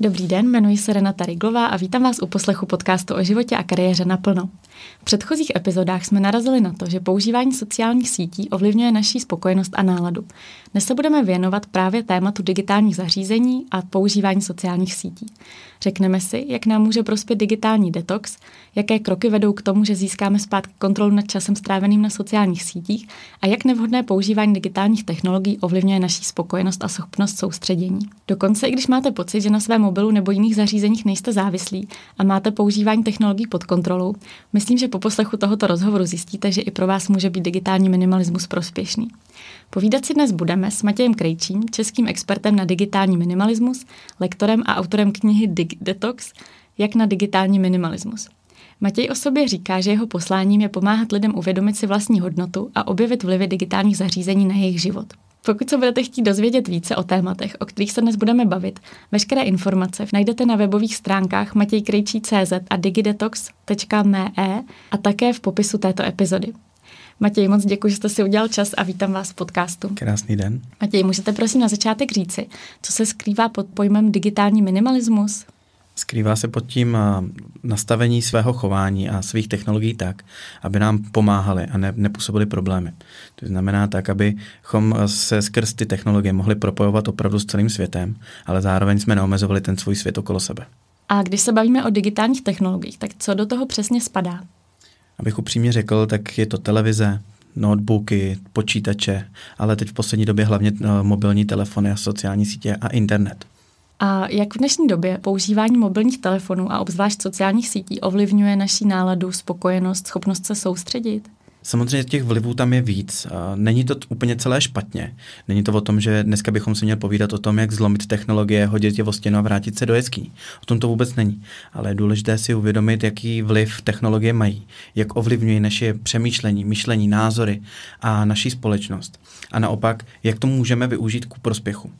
Dobrý den, jmenuji se Renata Riglová a vítám vás u poslechu podcastu o životě a kariéře naplno. V předchozích epizodách jsme narazili na to, že používání sociálních sítí ovlivňuje naší spokojenost a náladu. Dnes se budeme věnovat právě tématu digitálních zařízení a používání sociálních sítí. Řekneme si, jak nám může prospět digitální detox, jaké kroky vedou k tomu, že získáme zpátky kontrolu nad časem stráveným na sociálních sítích a jak nevhodné používání digitálních technologií ovlivňuje naší spokojenost a schopnost soustředění. Dokonce i když máte pocit, že na svém mobilu nebo jiných zařízeních nejste závislí a máte používání technologií pod kontrolou, myslím, že po poslechu tohoto rozhovoru zjistíte, že i pro vás může být digitální minimalismus prospěšný. Povídat si dnes budeme s Matějem Krejčím, českým expertem na digitální minimalismus, lektorem a autorem knihy Dig Detox, jak na digitální minimalismus. Matěj o sobě říká, že jeho posláním je pomáhat lidem uvědomit si vlastní hodnotu a objevit vlivy digitálních zařízení na jejich život. Pokud se budete chtít dozvědět více o tématech, o kterých se dnes budeme bavit, veškeré informace najdete na webových stránkách matějkrejčí.cz a digidetox.me a také v popisu této epizody. Matěj, moc děkuji, že jste si udělal čas a vítám vás v podcastu. Krásný den. Matěj, můžete prosím na začátek říci, co se skrývá pod pojmem digitální minimalismus? Skrývá se pod tím nastavení svého chování a svých technologií tak, aby nám pomáhali a ne, nepůsobili problémy. To znamená tak, abychom se skrz ty technologie mohli propojovat opravdu s celým světem, ale zároveň jsme neomezovali ten svůj svět okolo sebe. A když se bavíme o digitálních technologiích, tak co do toho přesně spadá? Abych upřímně řekl, tak je to televize, notebooky, počítače, ale teď v poslední době hlavně mobilní telefony a sociální sítě a internet. A jak v dnešní době používání mobilních telefonů a obzvlášť sociálních sítí ovlivňuje naší náladu, spokojenost, schopnost se soustředit? Samozřejmě těch vlivů tam je víc. Není to úplně celé špatně. Není to o tom, že dneska bychom si měli povídat o tom, jak zlomit technologie, hodit je o stěnu a vrátit se do jeskyní. O tom to vůbec není. Ale je důležité si uvědomit, jaký vliv technologie mají, jak ovlivňují naše přemýšlení, myšlení, názory a naší společnost. A naopak, jak to můžeme využít ku prospěchu.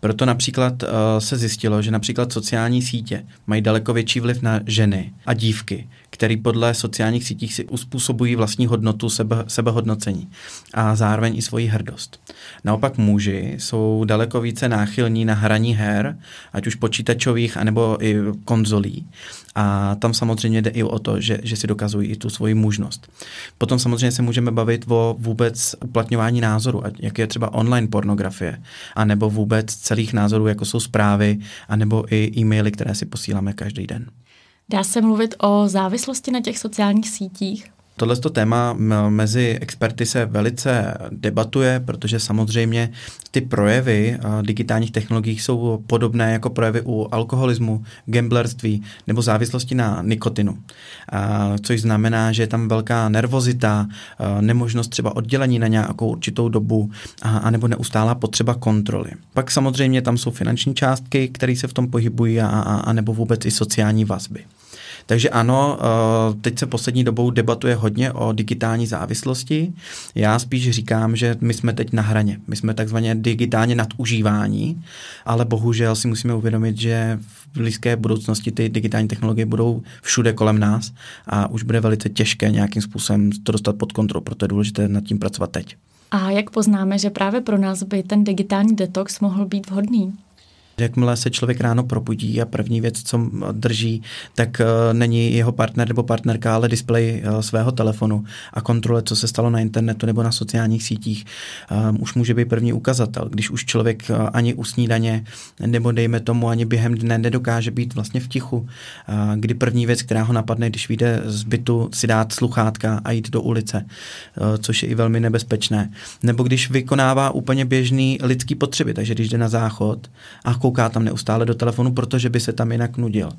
Proto například uh, se zjistilo, že například sociální sítě mají daleko větší vliv na ženy a dívky, který podle sociálních sítích si uspůsobují vlastní hodnotu, sebe, sebehodnocení a zároveň i svoji hrdost. Naopak muži jsou daleko více náchylní na hraní her, ať už počítačových, anebo i konzolí. A tam samozřejmě jde i o to, že, že si dokazují i tu svoji mužnost. Potom samozřejmě se můžeme bavit o vůbec uplatňování názoru, jak je třeba online pornografie, anebo vůbec celých názorů, jako jsou zprávy, anebo i e-maily, které si posíláme každý den. Dá se mluvit o závislosti na těch sociálních sítích? Tohle téma mezi experty se velice debatuje, protože samozřejmě ty projevy digitálních technologií jsou podobné jako projevy u alkoholismu, gamblerství nebo závislosti na nikotinu. Což znamená, že je tam velká nervozita, nemožnost třeba oddělení na nějakou určitou dobu, anebo neustálá potřeba kontroly. Pak samozřejmě tam jsou finanční částky, které se v tom pohybují, a, a, a nebo vůbec i sociální vazby. Takže ano, eh, teď se poslední dobou debatuje hodně o digitální závislosti. Já spíš říkám, že my jsme teď na hraně. My jsme takzvaně digitálně nadužívání, ale bohužel si musíme uvědomit, že v blízké budoucnosti ty digitální technologie budou všude kolem nás a už bude velice těžké nějakým způsobem to dostat pod kontrolu, proto je důležité nad tím pracovat teď. A jak poznáme, že právě pro nás by ten digitální detox mohl být vhodný? Jakmile se člověk ráno probudí a první věc, co drží, tak uh, není jeho partner nebo partnerka, ale displej uh, svého telefonu a kontrole, co se stalo na internetu nebo na sociálních sítích, um, už může být první ukazatel. Když už člověk ani u snídaně nebo dejme tomu ani během dne nedokáže být vlastně v tichu, kdy první věc, která ho napadne, když vyjde z bytu, si dát sluchátka a jít do ulice, což je i velmi nebezpečné. Nebo když vykonává úplně běžný lidský potřeby, takže když jde na záchod a kouká tam neustále do telefonu, protože by se tam jinak nudil.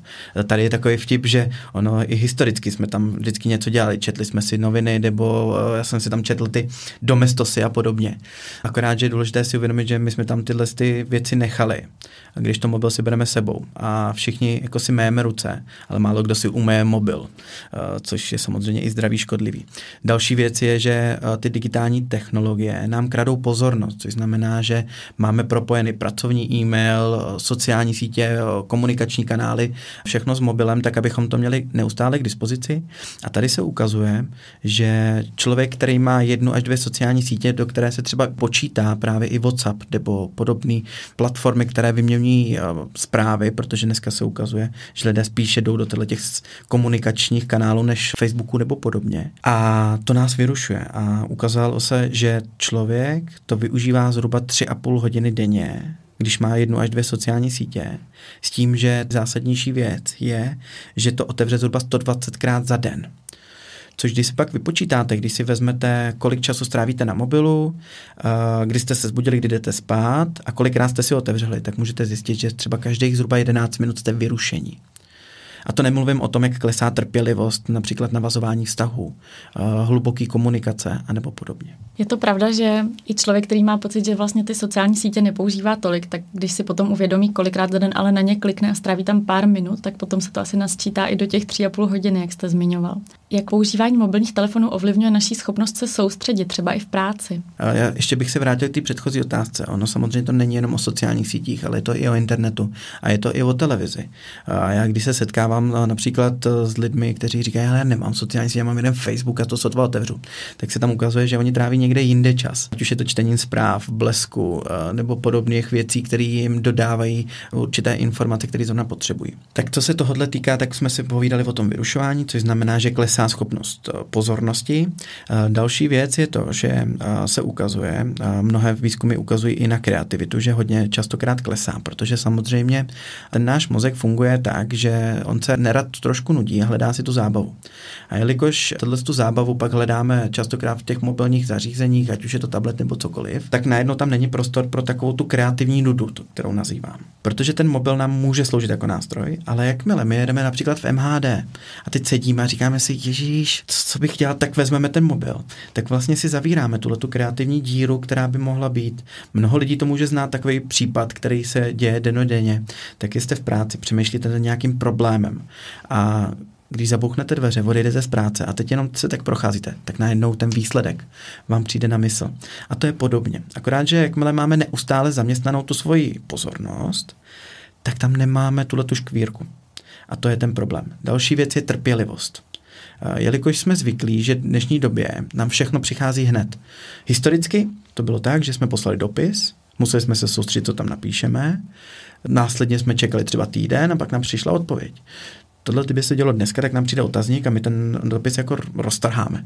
Tady je takový vtip, že ono i historicky jsme tam vždycky něco dělali, četli jsme si noviny, nebo eh, já jsem si tam četl ty domestosy a podobně. Akorát, že je důležité si uvědomit, že my jsme tam tyhle ty věci nechali. Když to mobil si bereme sebou a všichni jako si méme ruce, ale málo kdo si umeje mobil, eh, což je samozřejmě i zdravý škodlivý. Další věc je, že ty digitální technologie nám kradou pozornost, což znamená, že máme propojený pracovní e-mail, sociální sítě, komunikační kanály, všechno s mobilem, tak abychom to měli neustále k dispozici. A tady se ukazuje, že člověk, který má jednu až dvě sociální sítě, do které se třeba počítá právě i WhatsApp nebo podobné platformy, které vyměňují zprávy, protože dneska se ukazuje, že lidé spíše jdou do těch komunikačních kanálů než Facebooku nebo podobně. A to nás vyrušuje. A ukázalo se, že člověk to využívá zhruba 3,5 hodiny denně když má jednu až dvě sociální sítě, s tím, že zásadnější věc je, že to otevře zhruba 120krát za den. Což když si pak vypočítáte, když si vezmete, kolik času strávíte na mobilu, eh, kdy jste se zbudili, kdy jdete spát a kolikrát jste si otevřeli, tak můžete zjistit, že třeba každých zhruba 11 minut jste vyrušení. A to nemluvím o tom, jak klesá trpělivost, například navazování vztahů, eh, hluboký komunikace a nebo podobně. Je to pravda, že i člověk, který má pocit, že vlastně ty sociální sítě nepoužívá tolik, tak když si potom uvědomí, kolikrát za den ale na ně klikne a stráví tam pár minut, tak potom se to asi nasčítá i do těch tři a půl hodiny, jak jste zmiňoval. Jak používání mobilních telefonů ovlivňuje naší schopnost se soustředit, třeba i v práci? Já ještě bych se vrátil k té předchozí otázce. Ono samozřejmě to není jenom o sociálních sítích, ale je to i o internetu a je to i o televizi. A já když se setkávám například s lidmi, kteří říkají, já nemám sociální sítě, já mám jeden Facebook a to sotva otevřu, tak se tam ukazuje, že oni tráví někde jinde čas. Ať už je to čtení zpráv, blesku nebo podobných věcí, které jim dodávají určité informace, které zrovna potřebují. Tak co se tohohle týká, tak jsme si povídali o tom vyrušování, což znamená, že klesá klesá schopnost eh, pozornosti. Eh, další věc je to, že eh, se ukazuje, mnohé výzkumy ukazují i na kreativitu, že hodně častokrát klesá, protože samozřejmě ten náš mozek funguje tak, že on se nerad trošku nudí a hledá si tu zábavu. A jelikož tu zábavu pak hledáme častokrát v těch mobilních zařízeních, ať už je to tablet nebo cokoliv, tak najednou tam není prostor pro takovou tu kreativní nudu, kterou nazývám. Protože ten mobil nám může sloužit jako nástroj, ale jakmile my jedeme například v MHD a teď sedíme a říkáme si, ježíš, co bych dělal, tak vezmeme ten mobil. Tak vlastně si zavíráme tuhle tu kreativní díru, která by mohla být. Mnoho lidí to může znát takový případ, který se děje denodenně. Tak jste v práci, přemýšlíte nad nějakým problémem a když zabouchnete dveře, odejdete z práce a teď jenom se tak procházíte, tak najednou ten výsledek vám přijde na mysl. A to je podobně. Akorát, že jakmile máme neustále zaměstnanou tu svoji pozornost, tak tam nemáme tuhle tu škvírku. A to je ten problém. Další věc je trpělivost. Jelikož jsme zvyklí, že v dnešní době nám všechno přichází hned. Historicky to bylo tak, že jsme poslali dopis, museli jsme se soustředit, co tam napíšeme, následně jsme čekali třeba týden a pak nám přišla odpověď tohle kdyby se dělo dneska, tak nám přijde otazník a my ten dopis jako roztrháme.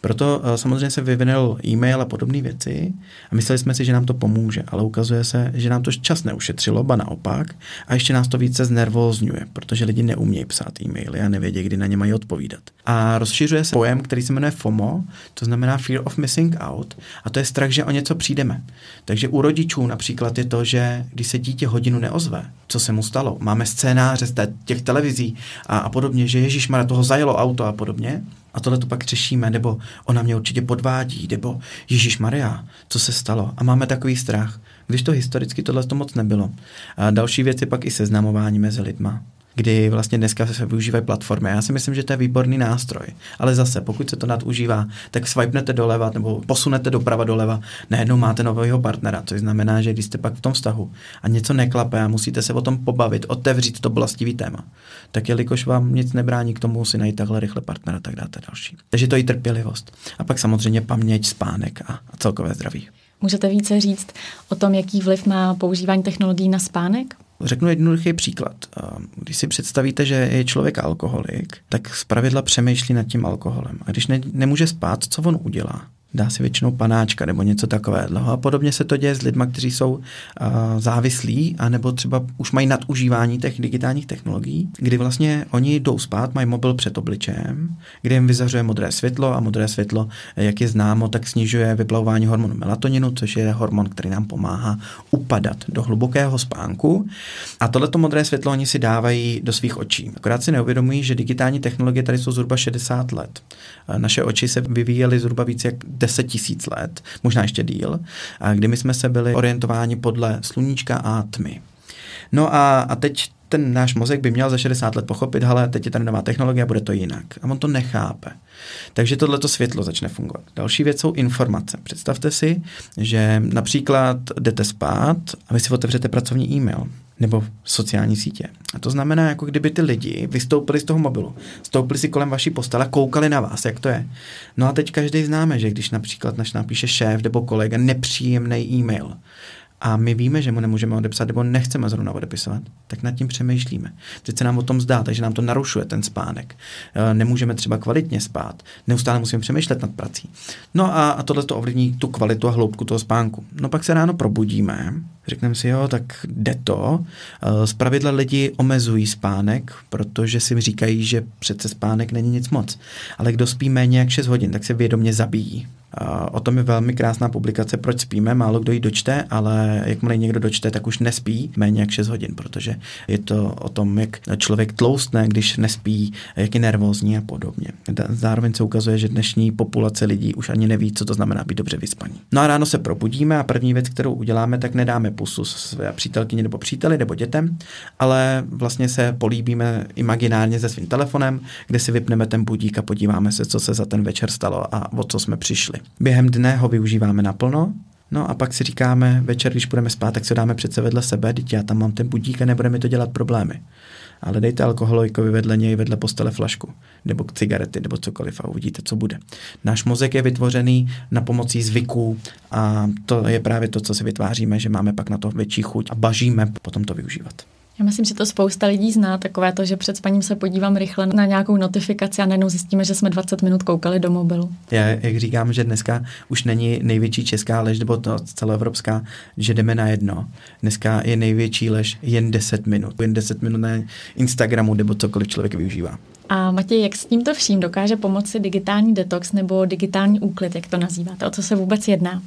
Proto uh, samozřejmě se vyvinul e-mail a podobné věci a mysleli jsme si, že nám to pomůže, ale ukazuje se, že nám to čas neušetřilo, ba naopak, a ještě nás to více znervózňuje, protože lidi neumějí psát e-maily a nevědí, kdy na ně mají odpovídat. A rozšiřuje se pojem, který se jmenuje FOMO, to znamená Fear of Missing Out, a to je strach, že o něco přijdeme. Takže u rodičů například je to, že když se dítě hodinu neozve, co se mu stalo, máme scénáře z těch televizí a, a podobně, že Ježíš má toho zajelo auto a podobně. A tohle to pak řešíme, nebo ona mě určitě podvádí, nebo Ježíš Maria, co se stalo? A máme takový strach. Když to historicky tohle to moc nebylo. A další věc je pak i seznamování mezi lidma kdy vlastně dneska se využívají platformy. Já si myslím, že to je výborný nástroj. Ale zase, pokud se to nadužívá, tak swipenete doleva nebo posunete doprava doleva, najednou máte nového partnera, což znamená, že když jste pak v tom vztahu a něco neklape a musíte se o tom pobavit, otevřít to bolestivý téma, tak jelikož vám nic nebrání k tomu si najít takhle rychle partnera, tak dáte další. Takže to je trpělivost. A pak samozřejmě paměť, spánek a, a celkové zdraví. Můžete více říct o tom, jaký vliv má používání technologií na spánek? Řeknu jednoduchý příklad. Když si představíte, že je člověk alkoholik, tak zpravidla přemýšlí nad tím alkoholem. A když ne, nemůže spát, co on udělá? Dá si většinou panáčka nebo něco takového. A podobně se to děje s lidmi, kteří jsou uh, závislí, anebo třeba už mají nadužívání těch digitálních technologií, kdy vlastně oni jdou spát, mají mobil před obličejem, kde jim vyzařuje modré světlo a modré světlo, jak je známo, tak snižuje vyplavování hormonu melatoninu, což je hormon, který nám pomáhá upadat do hlubokého spánku. A tohleto modré světlo oni si dávají do svých očí. Akorát si neuvědomují, že digitální technologie tady jsou zhruba 60 let. Naše oči se vyvíjely zhruba více jak 10 tisíc let, možná ještě díl, kdy my jsme se byli orientováni podle sluníčka a tmy. No a, a teď ten náš mozek by měl za 60 let pochopit, hele, teď je tady nová technologie a bude to jinak. A on to nechápe. Takže tohleto světlo začne fungovat. Další věc jsou informace. Představte si, že například jdete spát a vy si otevřete pracovní e-mail nebo sociální sítě. A to znamená, jako kdyby ty lidi vystoupili z toho mobilu, stoupili si kolem vaší postele, koukali na vás, jak to je. No a teď každý známe, že když například naš napíše šéf nebo kolega nepříjemný e-mail, a my víme, že mu nemůžeme odepsat nebo nechceme zrovna odepisovat, tak nad tím přemýšlíme. Teď se nám o tom zdá, takže nám to narušuje ten spánek. E, nemůžeme třeba kvalitně spát, neustále musíme přemýšlet nad prací. No a, a tohle to ovlivní tu kvalitu a hloubku toho spánku. No pak se ráno probudíme, řekneme si, jo, tak jde to. E, pravidla lidi omezují spánek, protože si říkají, že přece spánek není nic moc. Ale kdo spí méně jak 6 hodin, tak se vědomě zabíjí. O tom je velmi krásná publikace, proč spíme, málo kdo ji dočte, ale jakmile někdo dočte, tak už nespí méně jak 6 hodin, protože je to o tom, jak člověk tloustne, když nespí, jak je nervózní a podobně. Zároveň se ukazuje, že dnešní populace lidí už ani neví, co to znamená být dobře vyspaní. No a ráno se probudíme a první věc, kterou uděláme, tak nedáme pusu své přítelkyni nebo příteli nebo dětem, ale vlastně se políbíme imaginárně se svým telefonem, kde si vypneme ten budík a podíváme se, co se za ten večer stalo a o co jsme přišli. Během dne ho využíváme naplno, No a pak si říkáme, večer, když budeme spát, tak se dáme přece vedle sebe, dítě, já tam mám ten budík a nebude mi to dělat problémy. Ale dejte alkoholikovi vedle něj, vedle postele flašku, nebo cigarety, nebo cokoliv a uvidíte, co bude. Náš mozek je vytvořený na pomocí zvyků a to je právě to, co si vytváříme, že máme pak na to větší chuť a bažíme potom to využívat. Já myslím, že to spousta lidí zná, takové to, že před spaním se podívám rychle na nějakou notifikaci a najednou zjistíme, že jsme 20 minut koukali do mobilu. Já, jak říkám, že dneska už není největší česká lež, nebo to celoevropská, že jdeme na jedno. Dneska je největší lež jen 10 minut. Jen 10 minut na Instagramu, nebo cokoliv člověk využívá. A Matěj, jak s tímto vším dokáže pomoci digitální detox nebo digitální úklid, jak to nazýváte? O co se vůbec jedná?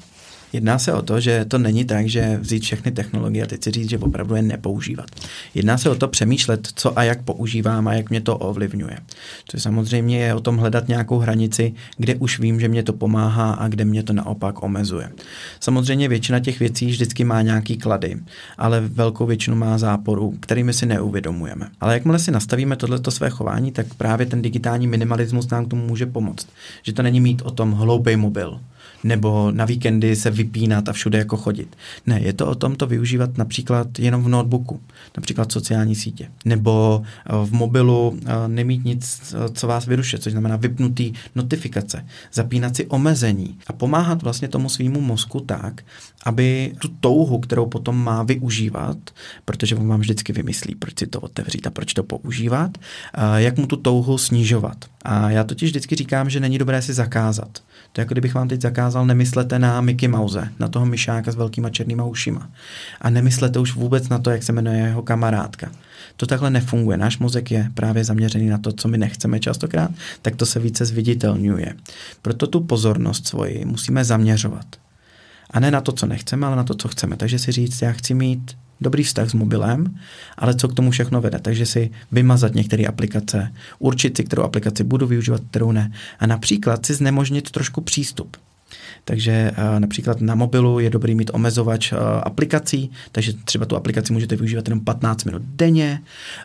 Jedná se o to, že to není tak, že vzít všechny technologie a teď si říct, že opravdu je nepoužívat. Jedná se o to přemýšlet, co a jak používám a jak mě to ovlivňuje. To samozřejmě je o tom hledat nějakou hranici, kde už vím, že mě to pomáhá a kde mě to naopak omezuje. Samozřejmě většina těch věcí vždycky má nějaký klady, ale velkou většinu má záporu, kterými si neuvědomujeme. Ale jakmile si nastavíme tohleto své chování, tak právě ten digitální minimalismus nám k tomu může pomoct. Že to není mít o tom hloupý mobil, nebo na víkendy se vypínat a všude jako chodit. Ne, je to o tom to využívat například jenom v notebooku, například sociální sítě, nebo eh, v mobilu eh, nemít nic, eh, co vás vyrušuje, což znamená vypnutý notifikace, zapínat si omezení a pomáhat vlastně tomu svýmu mozku tak, aby tu touhu, kterou potom má využívat, protože on vám vždycky vymyslí, proč si to otevřít a proč to používat, jak mu tu touhu snižovat. A já totiž vždycky říkám, že není dobré si zakázat. To je jako kdybych vám teď zakázal, nemyslete na Mickey Mouse, na toho myšáka s velkýma černýma ušima. A nemyslete už vůbec na to, jak se jmenuje jeho kamarádka. To takhle nefunguje. Náš mozek je právě zaměřený na to, co my nechceme častokrát, tak to se více zviditelňuje. Proto tu pozornost svoji musíme zaměřovat. A ne na to, co nechceme, ale na to, co chceme. Takže si říct, já chci mít dobrý vztah s mobilem, ale co k tomu všechno vede. Takže si vymazat některé aplikace, určit si, kterou aplikaci budu využívat, kterou ne. A například si znemožnit trošku přístup. Takže uh, například na mobilu je dobrý mít omezovač uh, aplikací, takže třeba tu aplikaci můžete využívat jenom 15 minut denně.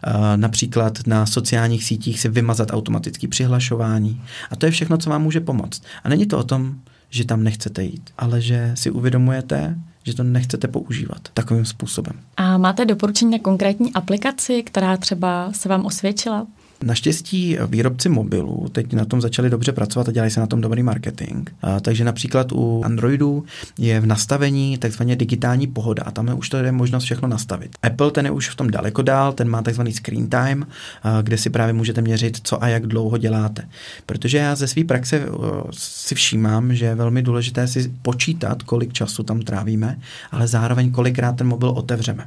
Uh, například na sociálních sítích si vymazat automatické přihlašování. A to je všechno, co vám může pomoct. A není to o tom, že tam nechcete jít, ale že si uvědomujete, že to nechcete používat takovým způsobem. A máte doporučení na konkrétní aplikaci, která třeba se vám osvědčila? Naštěstí výrobci mobilů teď na tom začali dobře pracovat a dělají se na tom dobrý marketing. A, takže například u Androidu je v nastavení takzvaně digitální pohoda a tam je už to je možnost všechno nastavit. Apple ten je už v tom daleko dál, ten má takzvaný screen time, a, kde si právě můžete měřit, co a jak dlouho děláte. Protože já ze své praxe si všímám, že je velmi důležité si počítat, kolik času tam trávíme, ale zároveň kolikrát ten mobil otevřeme.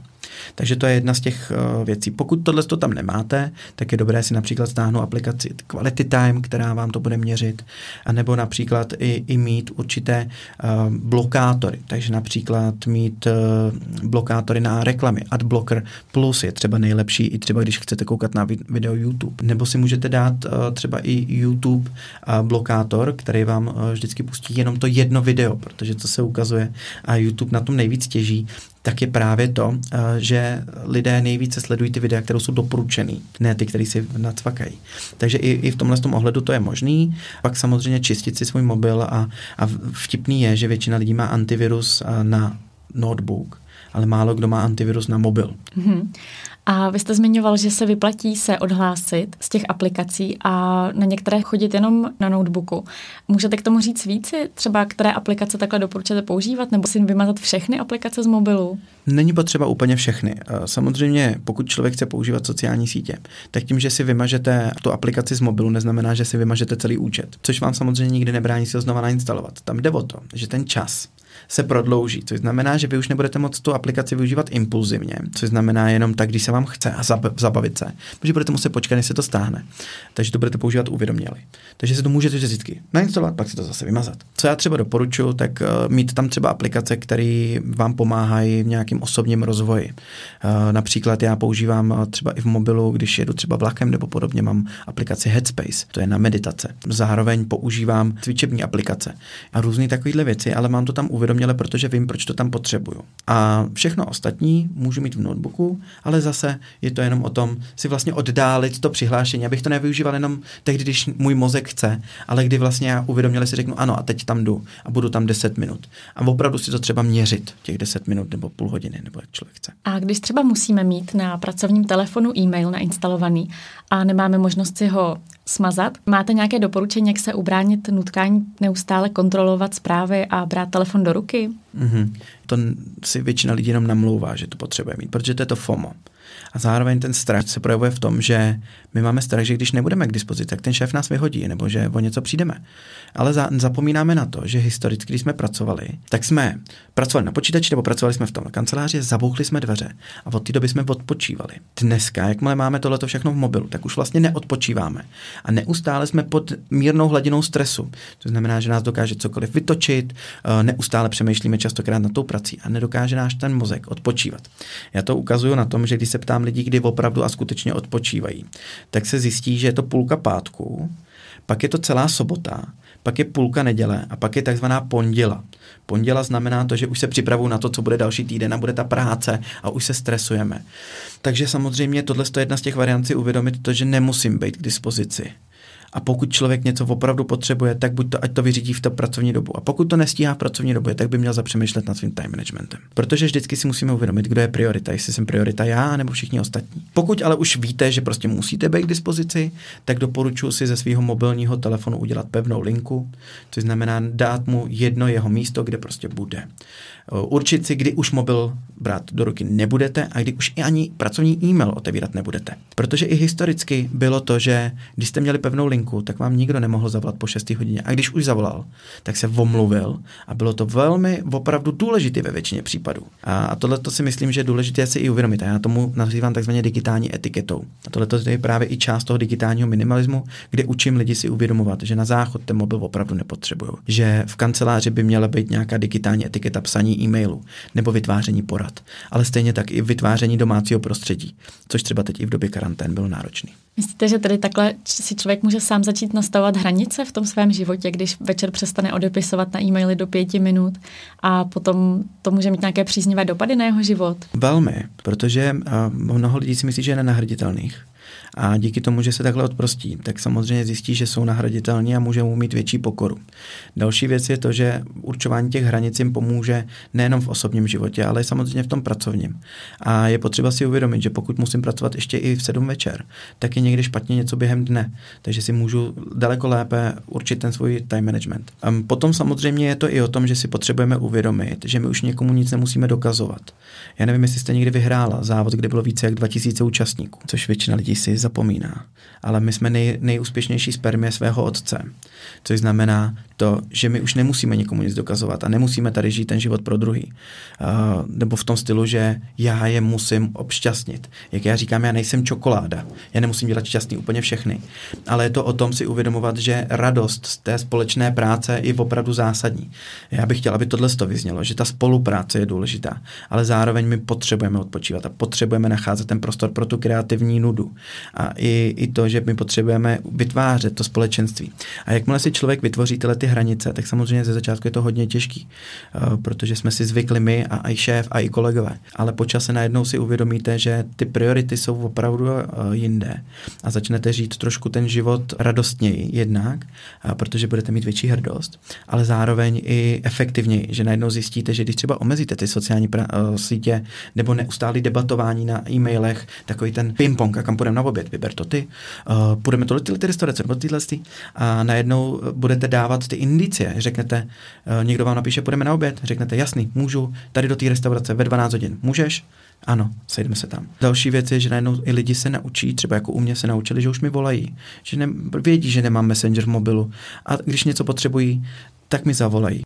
Takže to je jedna z těch uh, věcí. Pokud tohle to tam nemáte, tak je dobré si například stáhnout aplikaci Quality Time, která vám to bude měřit, anebo například i, i mít určité uh, blokátory. Takže například mít uh, blokátory na reklamy. Adblocker Plus je třeba nejlepší, i třeba když chcete koukat na video YouTube. Nebo si můžete dát uh, třeba i YouTube uh, blokátor, který vám uh, vždycky pustí jenom to jedno video, protože to se ukazuje a YouTube na tom nejvíc těží, tak je právě to, eh, že lidé nejvíce sledují ty videa, které jsou doporučený, ne ty, které si nacvakají. Takže i, i v tomhle tom ohledu to je možný. Pak samozřejmě čistit si svůj mobil a, a vtipný je, že většina lidí má antivirus eh, na notebook ale málo kdo má antivirus na mobil. Mm-hmm. A vy jste zmiňoval, že se vyplatí se odhlásit z těch aplikací a na některé chodit jenom na notebooku. Můžete k tomu říct víc, třeba které aplikace takhle doporučujete používat, nebo si vymazat všechny aplikace z mobilu? Není potřeba úplně všechny. Samozřejmě, pokud člověk chce používat sociální sítě, tak tím, že si vymažete tu aplikaci z mobilu, neznamená, že si vymažete celý účet, což vám samozřejmě nikdy nebrání si ho znova nainstalovat. Tam jde o to, že ten čas, se prodlouží, což znamená, že vy už nebudete moct tu aplikaci využívat impulzivně, což znamená jenom tak, když se vám chce a zabavit se, protože budete muset počkat, než se to stáhne. Takže to budete používat uvědoměli. Takže si to můžete vždycky nainstalovat, pak si to zase vymazat. Co já třeba doporučuji, tak uh, mít tam třeba aplikace, které vám pomáhají v nějakém osobním rozvoji. Uh, například já používám uh, třeba i v mobilu, když jedu třeba vlakem nebo podobně, mám aplikaci Headspace, to je na meditace. Zároveň používám cvičební aplikace a různé takovéhle věci, ale mám to tam uvědoměli uvědoměle, protože vím, proč to tam potřebuju. A všechno ostatní můžu mít v notebooku, ale zase je to jenom o tom si vlastně oddálit to přihlášení, abych to nevyužíval jenom tehdy, když můj mozek chce, ale kdy vlastně já uvědoměle si řeknu, ano, a teď tam jdu a budu tam 10 minut. A opravdu si to třeba měřit, těch 10 minut nebo půl hodiny, nebo jak člověk chce. A když třeba musíme mít na pracovním telefonu e-mail nainstalovaný a nemáme možnost si ho smazat. Máte nějaké doporučení, jak se ubránit nutkání neustále kontrolovat zprávy a brát telefon do ruky? Mm-hmm. To si většina lidí jenom namlouvá, že to potřebuje mít, protože to je to FOMO. A zároveň ten strach se projevuje v tom, že my máme strach, že když nebudeme k dispozici, tak ten šéf nás vyhodí nebo že o něco přijdeme. Ale za, zapomínáme na to, že historicky, když jsme pracovali, tak jsme pracovali na počítači nebo pracovali jsme v tom kanceláři, zabouchli jsme dveře a od té doby jsme odpočívali. Dneska, jakmile máme tohleto všechno v mobilu, tak už vlastně neodpočíváme. A neustále jsme pod mírnou hladinou stresu. To znamená, že nás dokáže cokoliv vytočit, eh, neustále přemýšlíme častokrát na tou prací a nedokáže náš ten mozek odpočívat. Já to ukazuju na tom, že když ptám lidí, kdy opravdu a skutečně odpočívají, tak se zjistí, že je to půlka pátku, pak je to celá sobota, pak je půlka neděle a pak je takzvaná ponděla. Ponděla znamená to, že už se připravuju na to, co bude další týden a bude ta práce a už se stresujeme. Takže samozřejmě tohle je jedna z těch variancí uvědomit to, že nemusím být k dispozici. A pokud člověk něco opravdu potřebuje, tak buď to, ať to vyřídí v té pracovní dobu. A pokud to nestíhá v pracovní době, tak by měl zapřemýšlet nad svým time managementem. Protože vždycky si musíme uvědomit, kdo je priorita, jestli jsem priorita já nebo všichni ostatní. Pokud ale už víte, že prostě musíte být k dispozici, tak doporučuji si ze svého mobilního telefonu udělat pevnou linku, což znamená dát mu jedno jeho místo, kde prostě bude. Určit si, kdy už mobil brát do ruky nebudete a kdy už i ani pracovní e-mail otevírat nebudete. Protože i historicky bylo to, že když jste měli pevnou linku, tak vám nikdo nemohl zavolat po 6 hodině. A když už zavolal, tak se omluvil a bylo to velmi opravdu důležité ve většině případů. A, tohle to si myslím, že je důležité si i uvědomit. A já tomu nazývám takzvaně digitální etiketou. A tohle je právě i část toho digitálního minimalismu, kde učím lidi si uvědomovat, že na záchod ten mobil opravdu nepotřebují. Že v kanceláři by měla být nějaká digitální etiketa psaní e-mailu nebo vytváření porad, ale stejně tak i vytváření domácího prostředí, což třeba teď i v době karantén bylo náročné. Myslíte, že tedy takhle si člověk může sám začít nastavovat hranice v tom svém životě, když večer přestane odepisovat na e-maily do pěti minut a potom to může mít nějaké příznivé dopady na jeho život? Velmi, protože uh, mnoho lidí si myslí, že je nenahraditelných a díky tomu, že se takhle odprostí, tak samozřejmě zjistí, že jsou nahraditelní a můžou mít větší pokoru. Další věc je to, že určování těch hranic jim pomůže nejenom v osobním životě, ale samozřejmě v tom pracovním. A je potřeba si uvědomit, že pokud musím pracovat ještě i v 7 večer, tak je někdy špatně něco během dne. Takže si můžu daleko lépe určit ten svůj time management. A potom samozřejmě je to i o tom, že si potřebujeme uvědomit, že my už někomu nic nemusíme dokazovat. Já nevím, jestli jste někdy vyhrála závod, kde bylo více jak 2000 účastníků, což většina lidí si zapomíná. Ale my jsme nej, nejúspěšnější spermie svého otce, což znamená to, že my už nemusíme nikomu nic dokazovat a nemusíme tady žít ten život pro druhý. Uh, nebo v tom stylu, že já je musím obšťastnit. Jak já říkám, já nejsem čokoláda. Já nemusím dělat šťastný úplně všechny. Ale je to o tom si uvědomovat, že radost z té společné práce je opravdu zásadní. Já bych chtěl, aby tohle to vyznělo, že ta spolupráce je důležitá, ale zároveň my potřebujeme odpočívat a potřebujeme nacházet ten prostor pro tu kreativní nudu. A i, i to, že my potřebujeme vytvářet to společenství. A jakmile si člověk vytvoří tyhle ty hranice, tak samozřejmě ze začátku je to hodně těžký, uh, protože jsme si zvykli my a i šéf a i kolegové. Ale po čase najednou si uvědomíte, že ty priority jsou opravdu uh, jinde a začnete žít trošku ten život radostněji jednak, uh, protože budete mít větší hrdost, ale zároveň i efektivněji, že najednou zjistíte, že když třeba omezíte ty sociální pra- sítě nebo neustálý debatování na e-mailech, takový ten ping-pong, a kam půjdeme na vyber to ty, uh, půjdeme to tyhle ty restaurace nebo tyhle ty, a najednou budete dávat ty indicie, řeknete, uh, někdo vám napíše, půjdeme na oběd, řeknete, jasný, můžu, tady do té restaurace ve 12 hodin, můžeš? Ano, sejdeme se tam. Další věc je, že najednou i lidi se naučí, třeba jako u mě se naučili, že už mi volají, že ne, vědí, že nemám messenger v mobilu. A když něco potřebují, tak mi zavolají.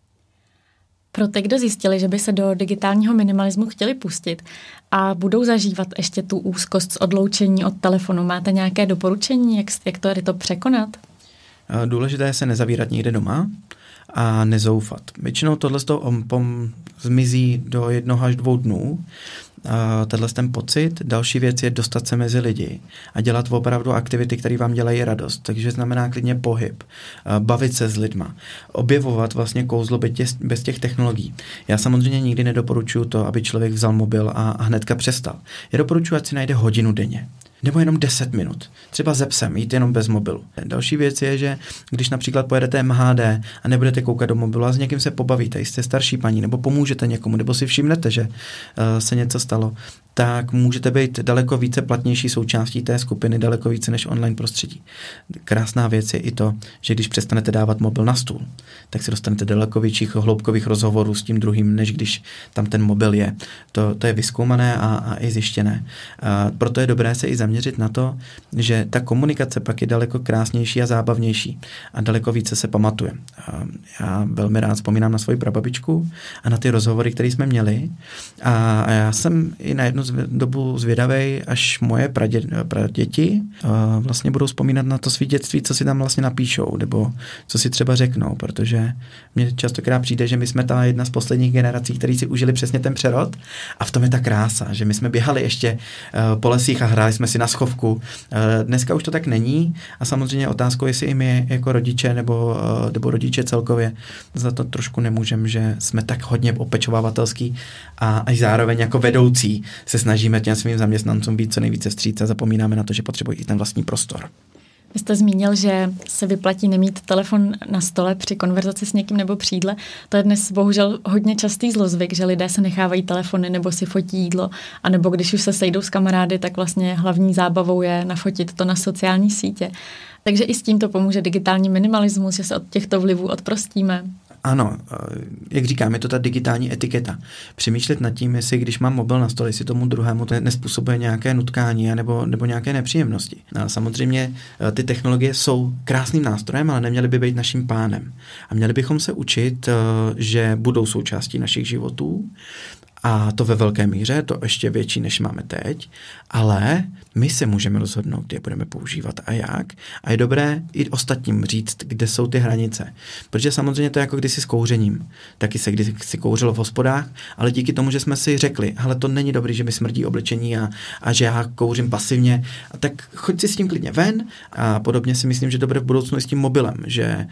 Pro ty, kdo zjistili, že by se do digitálního minimalismu chtěli pustit a budou zažívat ještě tu úzkost z odloučení od telefonu, máte nějaké doporučení, jak, jak to, to překonat? Důležité je se nezavírat někde doma a nezoufat. Většinou tohle zmizí do jednoho až dvou dnů, tenhle ten pocit. Další věc je dostat se mezi lidi a dělat opravdu aktivity, které vám dělají radost. Takže znamená klidně pohyb, bavit se s lidma, objevovat vlastně kouzlo bez těch, technologií. Já samozřejmě nikdy nedoporučuju to, aby člověk vzal mobil a, a hnedka přestal. Já doporučuji, ať si najde hodinu denně nebo jenom 10 minut. Třeba ze psem, jít jenom bez mobilu. Další věc je, že když například pojedete MHD a nebudete koukat do mobilu a s někým se pobavíte, jste starší paní, nebo pomůžete někomu, nebo si všimnete, že uh, se něco stalo, tak můžete být daleko více platnější součástí té skupiny, daleko více než online prostředí. Krásná věc je i to, že když přestanete dávat mobil na stůl, tak se dostanete daleko větších hloubkových rozhovorů s tím druhým, než když tam ten mobil je. To, to je vyskoumané a, a i zjištěné. A proto je dobré se i zaměřit na to, že ta komunikace pak je daleko krásnější a zábavnější a daleko více se pamatuje. A já velmi rád vzpomínám na svoji prababičku a na ty rozhovory, které jsme měli. A, a já jsem i na jednu dobu zvědavej, až moje pradě, praděti uh, vlastně budou vzpomínat na to svý dětství, co si tam vlastně napíšou, nebo co si třeba řeknou, protože mně častokrát přijde, že my jsme ta jedna z posledních generací, který si užili přesně ten přerod a v tom je ta krása, že my jsme běhali ještě uh, po lesích a hráli jsme si na schovku. Uh, dneska už to tak není a samozřejmě otázkou, jestli i my jako rodiče nebo, uh, nebo rodiče celkově za to trošku nemůžeme, že jsme tak hodně opečovávatelský a až zároveň jako vedoucí se snažíme těm svým zaměstnancům být co nejvíce vstříc a zapomínáme na to, že potřebují i ten vlastní prostor. Vy jste zmínil, že se vyplatí nemít telefon na stole při konverzaci s někým nebo přídle. To je dnes bohužel hodně častý zlozvyk, že lidé se nechávají telefony nebo si fotí jídlo, a nebo když už se sejdou s kamarády, tak vlastně hlavní zábavou je nafotit to na sociální sítě. Takže i s tím to pomůže digitální minimalismus, že se od těchto vlivů odprostíme. Ano, eh, jak říkám, je to ta digitální etiketa. Přemýšlet nad tím, jestli když mám mobil na stole, jestli tomu druhému to nespůsobuje nějaké nutkání nebo, nebo nějaké nepříjemnosti. A samozřejmě eh, ty technologie jsou krásným nástrojem, ale neměly by být naším pánem. A měli bychom se učit, eh, že budou součástí našich životů, a to ve velké míře, to ještě větší, než máme teď, ale my se můžeme rozhodnout, je budeme používat a jak. A je dobré i ostatním říct, kde jsou ty hranice. Protože samozřejmě to je jako kdysi s kouřením. Taky se kdysi kouřilo v hospodách, ale díky tomu, že jsme si řekli, ale to není dobrý, že mi smrdí oblečení a, a že já kouřím pasivně, a tak choď si s tím klidně ven. A podobně si myslím, že dobré v budoucnu i s tím mobilem, že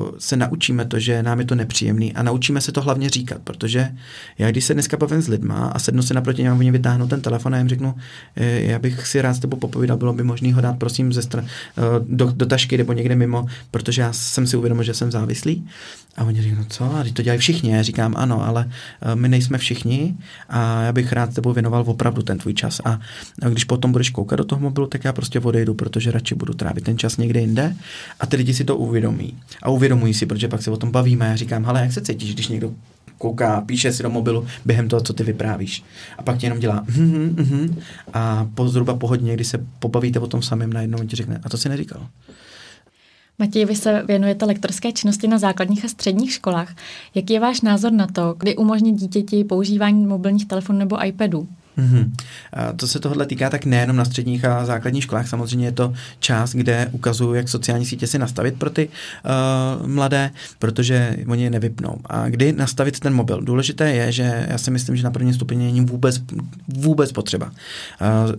uh, se naučíme to, že nám je to nepříjemný a naučíme se to hlavně říkat, protože já když se dneska bavím s lidma a sednu si naproti něm, oni vytáhnou ten telefon a jim řeknu, eh, já bych si rád s tebou popovídal, bylo by možné ho dát prosím ze str- eh, do, do tašky nebo někde mimo, protože já jsem si uvědomil, že jsem závislý. A oni říkají, no co, a to dělají všichni. Já říkám, ano, ale eh, my nejsme všichni a já bych rád tebou věnoval opravdu ten tvůj čas. A když potom budeš koukat do toho mobilu, tak já prostě odejdu, protože radši budu trávit ten čas někde jinde. A ty lidi si to uvědomí. A uvědomují si, protože pak se o tom bavíme. Já říkám, ale jak se cítíš, když někdo kouká, píše si do mobilu během toho, co ty vyprávíš. A pak ti jenom dělá mm-hmm, mm-hmm, a po zhruba po hodině, kdy se pobavíte o tom samém, najednou ti řekne, a to si neříkal. Matěj, vy se věnujete lektorské činnosti na základních a středních školách. Jaký je váš názor na to, kdy umožnit dítěti používání mobilních telefonů nebo iPadů? Mm-hmm. To se tohle týká tak nejenom na středních a základních školách, samozřejmě je to část, kde ukazuju, jak sociální sítě si nastavit pro ty uh, mladé, protože oni je nevypnou. A kdy nastavit ten mobil? Důležité je, že já si myslím, že na první stupeň není vůbec, vůbec potřeba. Uh,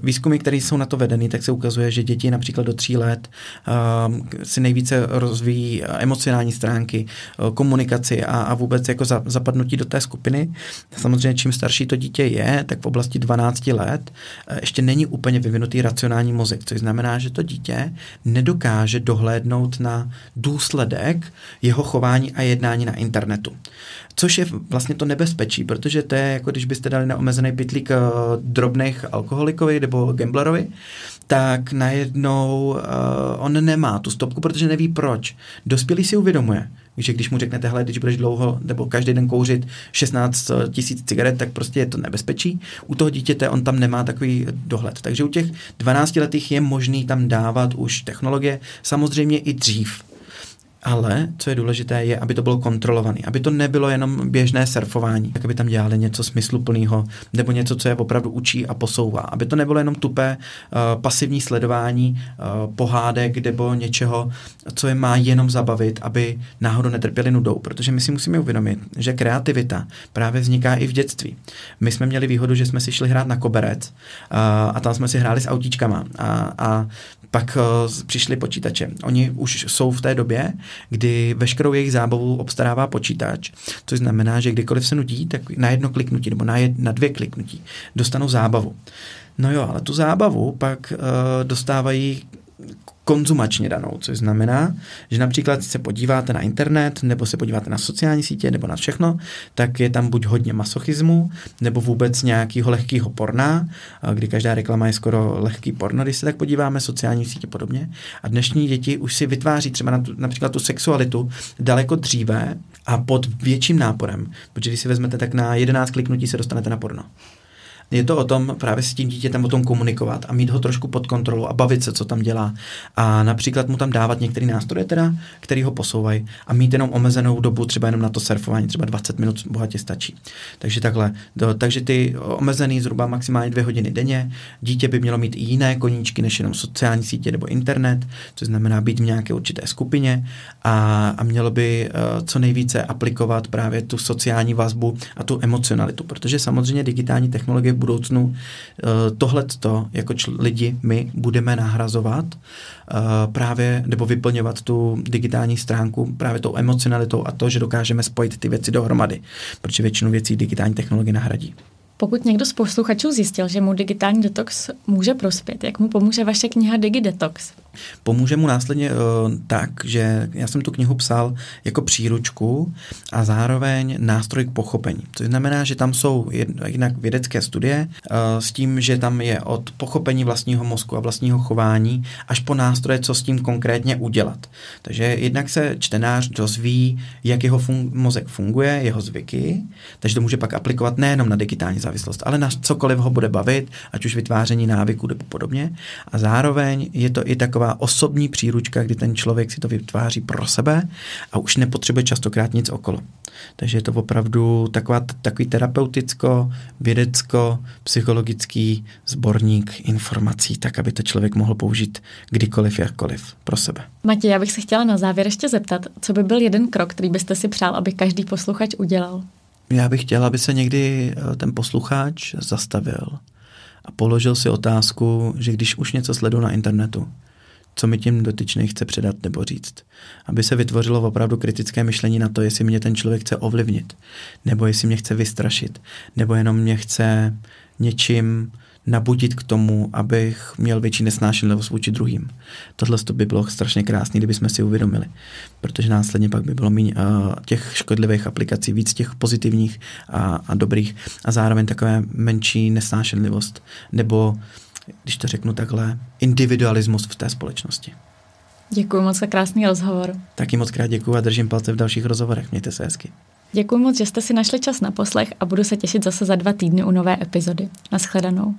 výzkumy, které jsou na to vedeny, tak se ukazuje, že děti například do tří let uh, si nejvíce rozvíjí emocionální stránky, uh, komunikaci a, a vůbec jako za, zapadnutí do té skupiny. Samozřejmě, čím starší to dítě je, tak v oblasti 12 let eh, ještě není úplně vyvinutý racionální mozek, což znamená, že to dítě nedokáže dohlédnout na důsledek jeho chování a jednání na internetu. Což je vlastně to nebezpečí, protože to je jako když byste dali na omezený pytlík uh, drobných alkoholikovi nebo gamblerovi, tak najednou uh, on nemá tu stopku, protože neví proč. Dospělý si uvědomuje, že když mu řeknete, hele, když budeš dlouho nebo každý den kouřit 16 tisíc cigaret, tak prostě je to nebezpečí. U toho dítěte on tam nemá takový dohled. Takže u těch 12 letých je možný tam dávat už technologie, samozřejmě i dřív. Ale, co je důležité, je, aby to bylo kontrolované, aby to nebylo jenom běžné surfování, tak aby tam dělali něco smysluplného, nebo něco, co je opravdu učí a posouvá. Aby to nebylo jenom tupé uh, pasivní sledování uh, pohádek nebo něčeho, co je má jenom zabavit, aby náhodou netrpěli nudou. Protože my si musíme uvědomit, že kreativita právě vzniká i v dětství. My jsme měli výhodu, že jsme si šli hrát na koberec uh, a tam jsme si hráli s autíčkama a, a pak uh, přišli počítače. Oni už jsou v té době, kdy veškerou jejich zábavu obstarává počítač, což znamená, že kdykoliv se nudí, tak na jedno kliknutí nebo na, jed, na dvě kliknutí dostanou zábavu. No jo, ale tu zábavu pak uh, dostávají konzumačně danou, což znamená, že například se podíváte na internet, nebo se podíváte na sociální sítě, nebo na všechno, tak je tam buď hodně masochismu, nebo vůbec nějakého lehkého porna, kdy každá reklama je skoro lehký porno, když se tak podíváme, sociální sítě podobně. A dnešní děti už si vytváří třeba na tu, například tu sexualitu daleko dříve a pod větším náporem, protože když si vezmete, tak na 11 kliknutí se dostanete na porno. Je to o tom právě s tím dítětem o tom komunikovat a mít ho trošku pod kontrolou a bavit se, co tam dělá. A například mu tam dávat některé nástroje, teda, který ho posouvají a mít jenom omezenou dobu, třeba jenom na to surfování, třeba 20 minut bohatě stačí. Takže takhle. Do, takže ty omezený zhruba maximálně dvě hodiny denně. Dítě by mělo mít i jiné koníčky než jenom sociální sítě nebo internet, což znamená být v nějaké určité skupině a, a mělo by uh, co nejvíce aplikovat právě tu sociální vazbu a tu emocionalitu, protože samozřejmě digitální technologie v budoucnu eh, tohleto jako čl- lidi my budeme nahrazovat eh, právě, nebo vyplňovat tu digitální stránku právě tou emocionalitou a to, že dokážeme spojit ty věci dohromady, protože většinu věcí digitální technologie nahradí. Pokud někdo z posluchačů zjistil, že mu digitální detox může prospět, jak mu pomůže vaše kniha DigiDetox? Pomůže mu následně uh, tak, že já jsem tu knihu psal jako příručku a zároveň nástroj k pochopení. To znamená, že tam jsou jednak vědecké studie uh, s tím, že tam je od pochopení vlastního mozku a vlastního chování až po nástroje, co s tím konkrétně udělat. Takže jednak se čtenář dozví, jak jeho fun- mozek funguje, jeho zvyky, takže to může pak aplikovat nejenom na digitální závislost, ale na cokoliv ho bude bavit, ať už vytváření návyků nebo podobně. A zároveň je to i taková taková osobní příručka, kdy ten člověk si to vytváří pro sebe a už nepotřebuje častokrát nic okolo. Takže je to opravdu taková, takový terapeuticko, vědecko, psychologický sborník informací, tak aby to člověk mohl použít kdykoliv, jakkoliv pro sebe. Matěj, já bych se chtěla na závěr ještě zeptat, co by byl jeden krok, který byste si přál, aby každý posluchač udělal? Já bych chtěla, aby se někdy eh, ten posluchač zastavil a položil si otázku, že když už něco sledu na internetu, co mi tím dotyčný chce předat nebo říct. Aby se vytvořilo opravdu kritické myšlení na to, jestli mě ten člověk chce ovlivnit, nebo jestli mě chce vystrašit, nebo jenom mě chce něčím nabudit k tomu, abych měl větší nesnášenlivost vůči druhým. Tohle by bylo strašně krásné, kdybychom si uvědomili, protože následně pak by bylo méně uh, těch škodlivých aplikací, víc těch pozitivních a, a dobrých a zároveň takové menší nesnášenlivost nebo když to řeknu takhle, individualismus v té společnosti. Děkuji moc za krásný rozhovor. Taky moc krát děkuji a držím palce v dalších rozhovorech. Mějte se hezky. Děkuji moc, že jste si našli čas na poslech a budu se těšit zase za dva týdny u nové epizody. Naschledanou.